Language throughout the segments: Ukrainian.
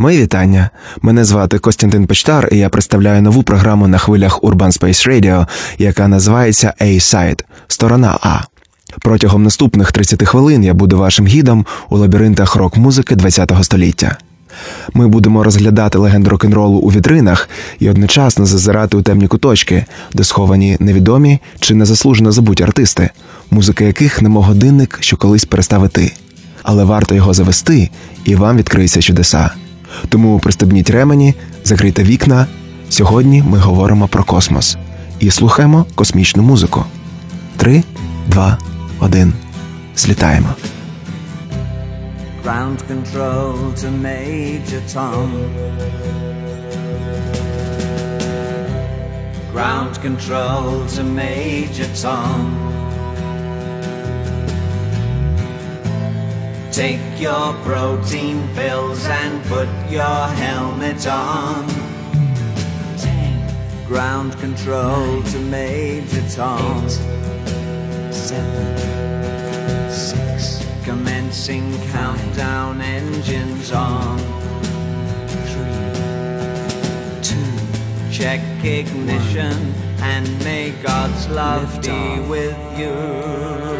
Мої вітання. Мене звати Костянтин Почтар, і я представляю нову програму на хвилях Urban Space Radio, яка називається A-Side – Сторона А. Протягом наступних 30 хвилин я буду вашим гідом у лабіринтах рок-музики ХХ століття. Ми будемо розглядати легенд рок-н-ролу у вітринах і одночасно зазирати у темні куточки, де сховані невідомі чи незаслужено забуті артисти, музика яких немов годинник, що колись перестав іти. Але варто його завести, і вам відкриються чудеса. Тому пристебніть ремені, закрийте вікна. Сьогодні ми говоримо про космос і слухаємо космічну музику. Три, два, один. Злітаємо. Ground control to Major Tom. Ground control to Major Tom. Take your protein pills and put your helmet on. Ten. Ground control Nine, to Major Tom. Eight, seven, six. Commencing countdown engines on. Three, two. Check ignition one. and may God's love be with you.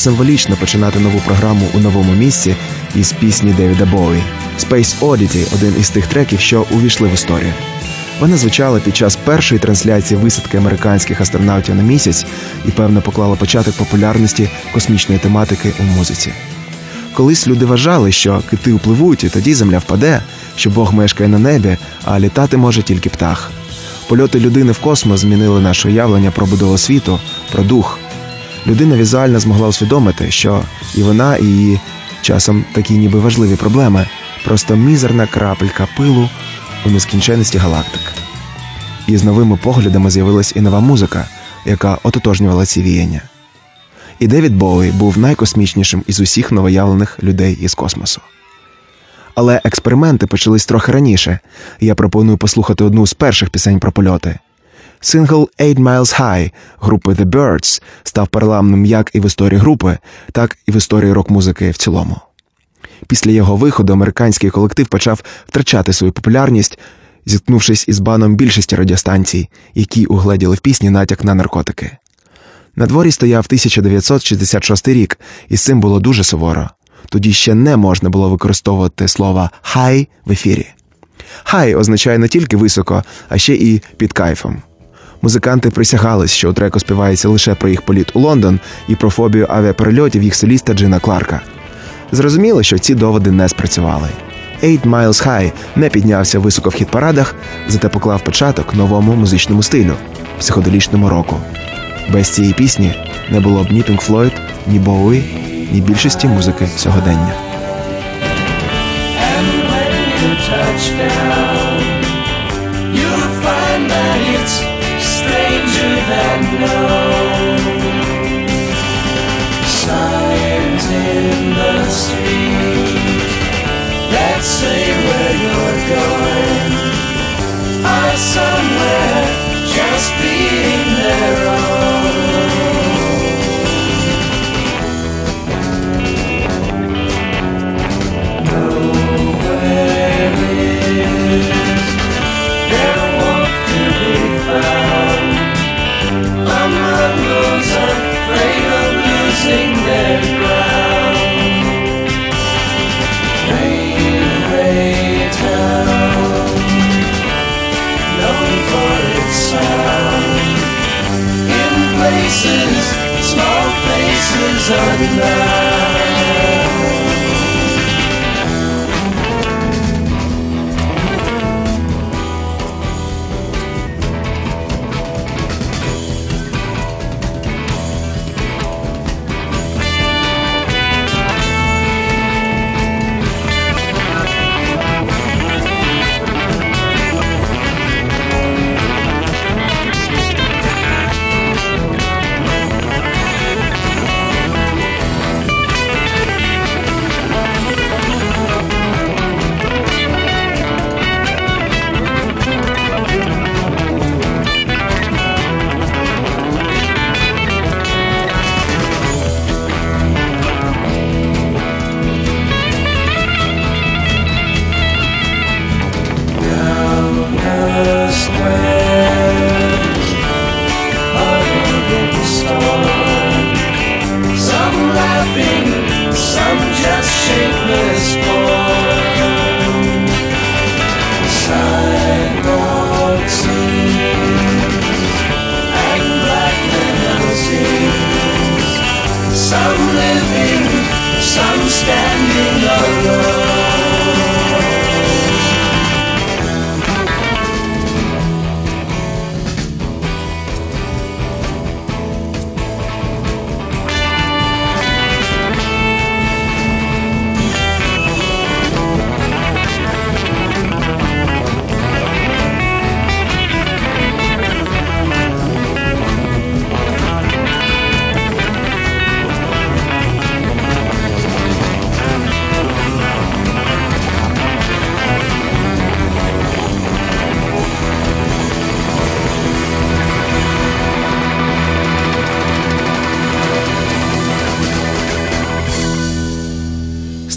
Символічно починати нову програму у новому місці із пісні Девіда Боуі. Space Oddity – один із тих треків, що увійшли в історію. Вона звучала під час першої трансляції висадки американських астронавтів на місяць і, певно, поклала початок популярності космічної тематики у музиці. Колись люди вважали, що кити впливуть, і тоді земля впаде, що Бог мешкає на небі, а літати може тільки птах. Польоти людини в космос змінили наше уявлення про будову світу, про дух. Людина візуально змогла усвідомити, що і вона, і її Часом такі ніби важливі проблеми, просто мізерна крапелька пилу у нескінченності галактик. І з новими поглядами з'явилась і нова музика, яка ототожнювала ці віяння. І Девід Боуі був найкосмічнішим із усіх новоявлених людей із космосу. Але експерименти почались трохи раніше, я пропоную послухати одну з перших пісень про польоти. Сингл «Eight Miles High» групи The Birds став парламним як і в історії групи, так і в історії рок-музики в цілому. Після його виходу американський колектив почав втрачати свою популярність, зіткнувшись із баном більшості радіостанцій, які угледіли в пісні натяк на наркотики. На дворі стояв 1966 рік, і з цим було дуже суворо. Тоді ще не можна було використовувати слова хай в ефірі. Хай означає не тільки високо, а ще і під кайфом. Музиканти присягались, що у треку співається лише про їх політ у Лондон і про фобію авіаперельотів їх соліста Джина Кларка. Зрозуміло, що ці доводи не спрацювали. Eight Miles High не піднявся високо в хіт-парадах, зате поклав початок новому музичному стилю психоделічному року. Без цієї пісні не було б ні Pink Floyd, ні Боуі, ні більшості музики сьогодення. And you'll find that it's stranger than known. Signs in the street that say where you're going are somewhere just being their own. Nowhere is surrender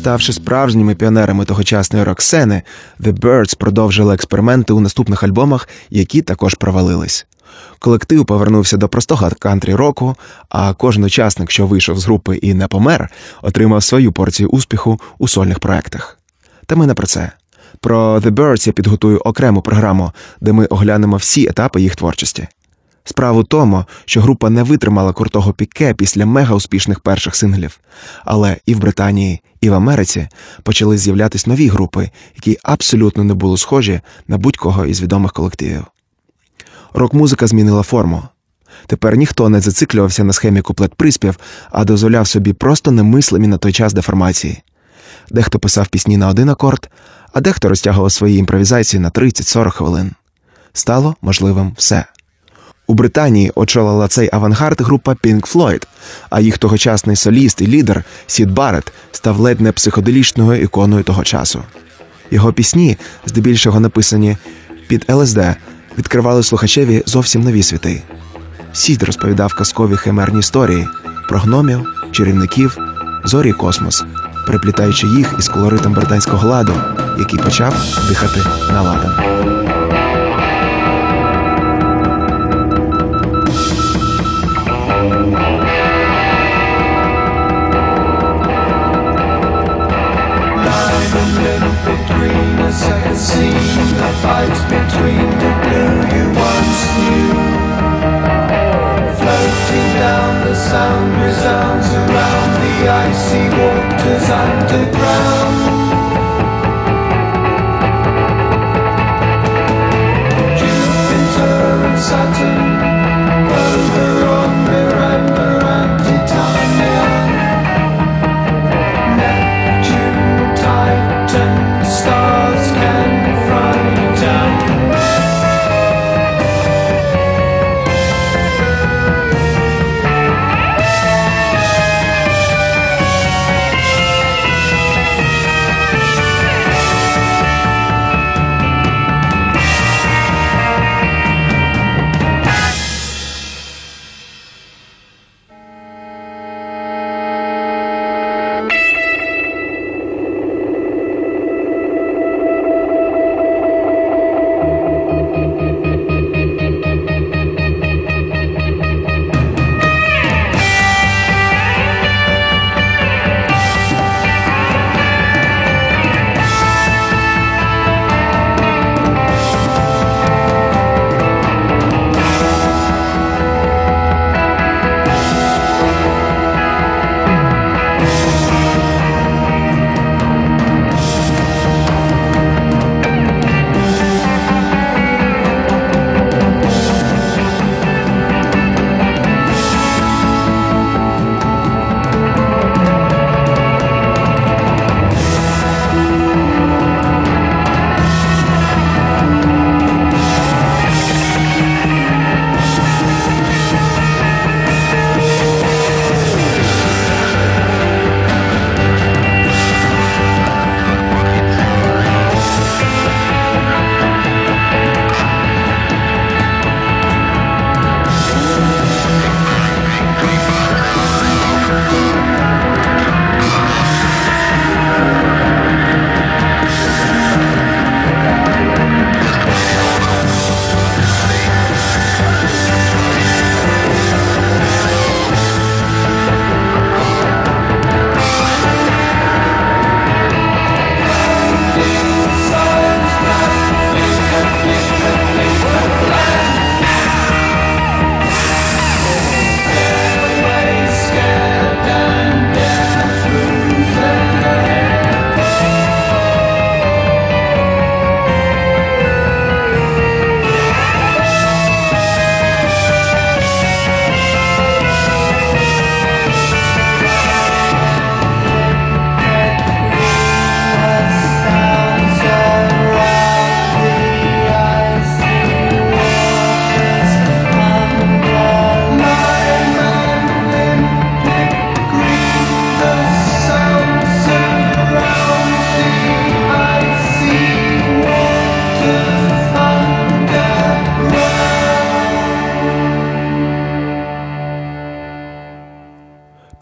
Ставши справжніми піонерами тогочасної рок-сцени, The Birds продовжили експерименти у наступних альбомах, які також провалились. Колектив повернувся до простого кантрі року, а кожен учасник, що вийшов з групи і не помер, отримав свою порцію успіху у сольних проектах. Та ми не про це. Про The Birds я підготую окрему програму, де ми оглянемо всі етапи їх творчості. Справа в тому, що група не витримала крутого піке після мега успішних перших синглів, але і в Британії, і в Америці почали з'являтись нові групи, які абсолютно не були схожі на будь-кого із відомих колективів. Рок-музика змінила форму. Тепер ніхто не зациклювався на схемі куплет приспів, а дозволяв собі просто немислимі на той час деформації. Дехто писав пісні на один акорд, а дехто розтягував свої імпровізації на 30-40 хвилин. Стало можливим все. У Британії очолила цей авангард група Pink Floyd, а їх тогочасний соліст і лідер Сід Барретт став ледь не психоделічною іконою того часу. Його пісні, здебільшого написані під ЛСД, відкривали слухачеві зовсім нові світи. Сід розповідав казкові химерні історії про гномів, чарівників, зорі космос, переплітаючи їх із колоритом британського ладу, який почав дихати на ладан. Scene The fights between the blue you once knew. Floating down the sound resounds around the icy waters underground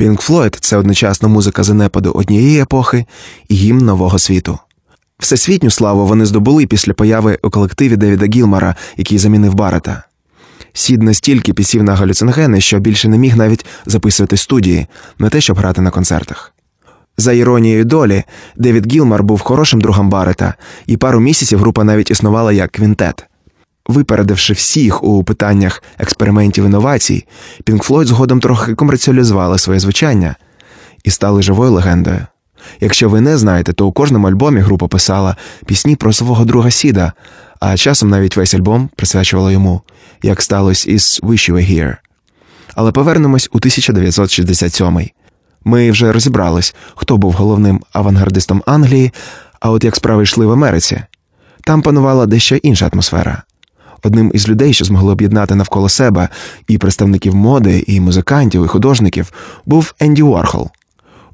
Pink Floyd – це одночасно музика занепаду однієї епохи і гімн нового світу. Всесвітню славу вони здобули після появи у колективі Девіда Гілмора, який замінив Баррета. Сід настільки пісів на галюциногени, що більше не міг навіть записувати студії, не те, щоб грати на концертах. За іронією долі, Девід Гілмор був хорошим другом Баррета, і пару місяців група навіть існувала як квінтет. Випередивши всіх у питаннях експериментів інновацій, Pink Floyd згодом трохи комерціалізували своє звучання і стали живою легендою. Якщо ви не знаєте, то у кожному альбомі група писала пісні про свого друга Сіда, а часом навіть весь альбом присвячувала йому, як сталося із Wish You Were Here. Але повернемось у 1967 Ми вже розібрались, хто був головним авангардистом Англії, а от як справи йшли в Америці. Там панувала дещо інша атмосфера. Одним із людей, що змогли об'єднати навколо себе і представників моди, і музикантів, і художників, був Енді Уорхол.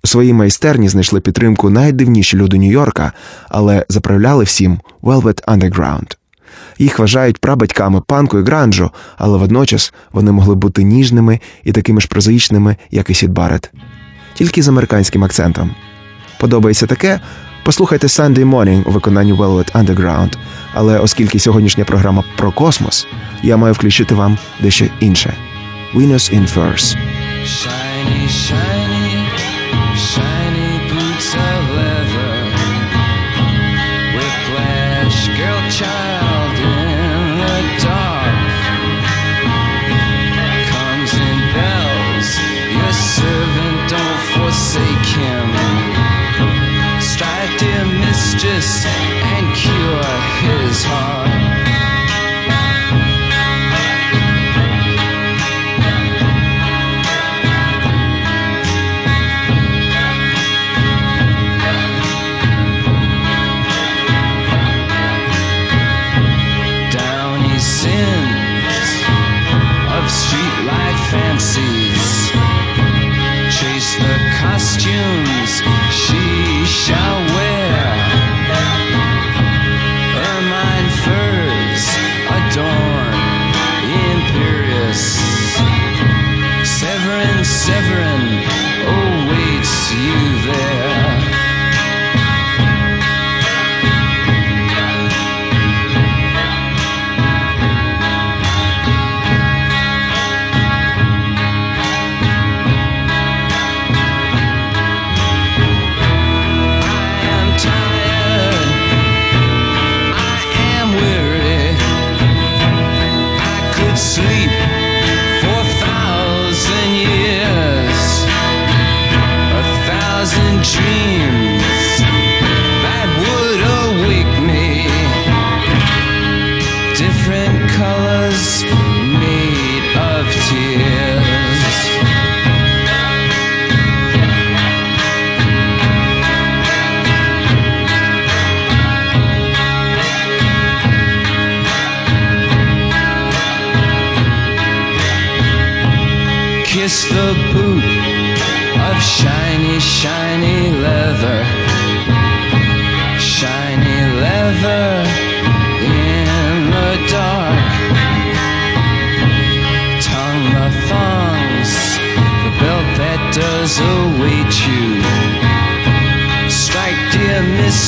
У своїй майстерні знайшли підтримку найдивніші люди Нью-Йорка, але заправляли всім Velvet Underground. Їх вважають прабатьками панку і гранжу, але водночас вони могли бути ніжними і такими ж прозаїчними, як і Сід Барретт. Тільки з американським акцентом. Подобається таке? Послухайте Sunday Morning у виконанні Velvet Underground, але оскільки сьогоднішня програма про космос, я маю включити вам дещо інше. Venus in Furs. Shiny, shiny, shiny boots of leather. Whiplash, girl child and cure his heart. downy sins of street life fancies. Chase the costumes she shall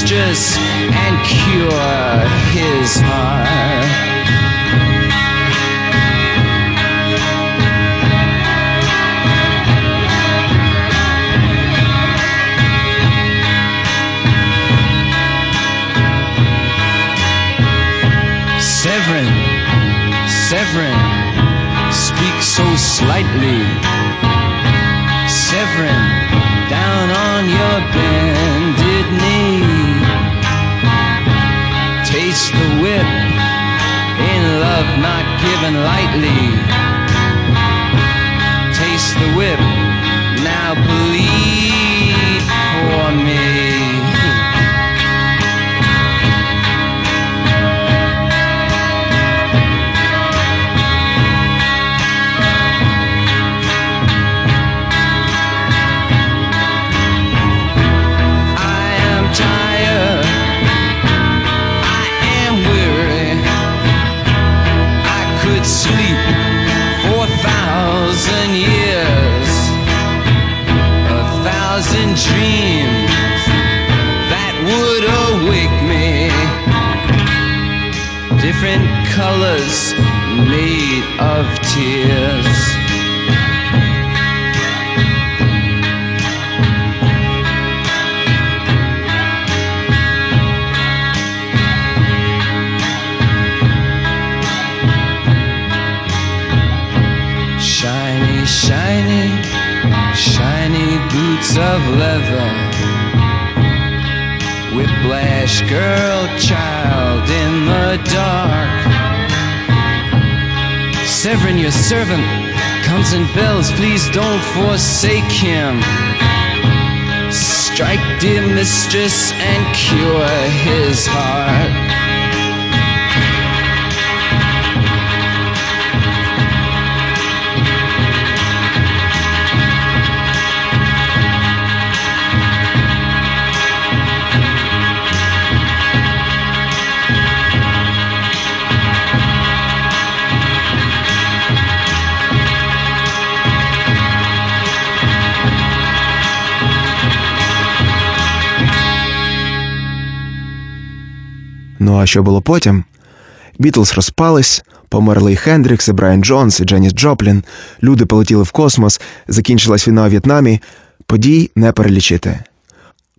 mistress, and cure his heart. Given lightly. Shiny, shiny, boots of leather. Whiplash girl, child in the dark. Severin, your servant, comes in bells. Please don't forsake him. strike dear mistress and cure his heart. Ну а що було потім? Бітлз розпались, померли і Хендрікс, і Брайан Джонс, і Дженіс Джоплін. Люди полетіли в космос, закінчилась війна у В'єтнамі. Подій не перелічити.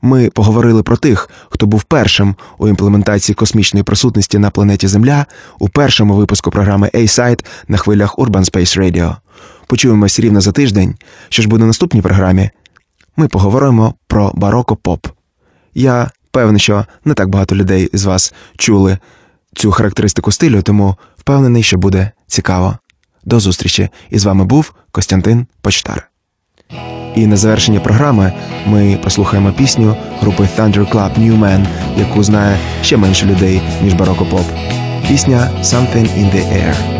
Ми поговорили про тих, хто був першим у імплементації космічної присутності на планеті Земля у першому випуску програми A-Side на хвилях Urban Space Radio. Почуємось рівно за тиждень. Що ж буде в наступній програмі? Ми поговоримо про бароко поп. Я певний, що не так багато людей з вас чули цю характеристику стилю, тому впевнений, що буде цікаво. До зустрічі! І з вами був Костянтин Почтар. І на завершення програми ми послухаємо пісню групи Thunder Club New Man, яку знає ще менше людей, ніж бароко поп. Пісня Something in the Air.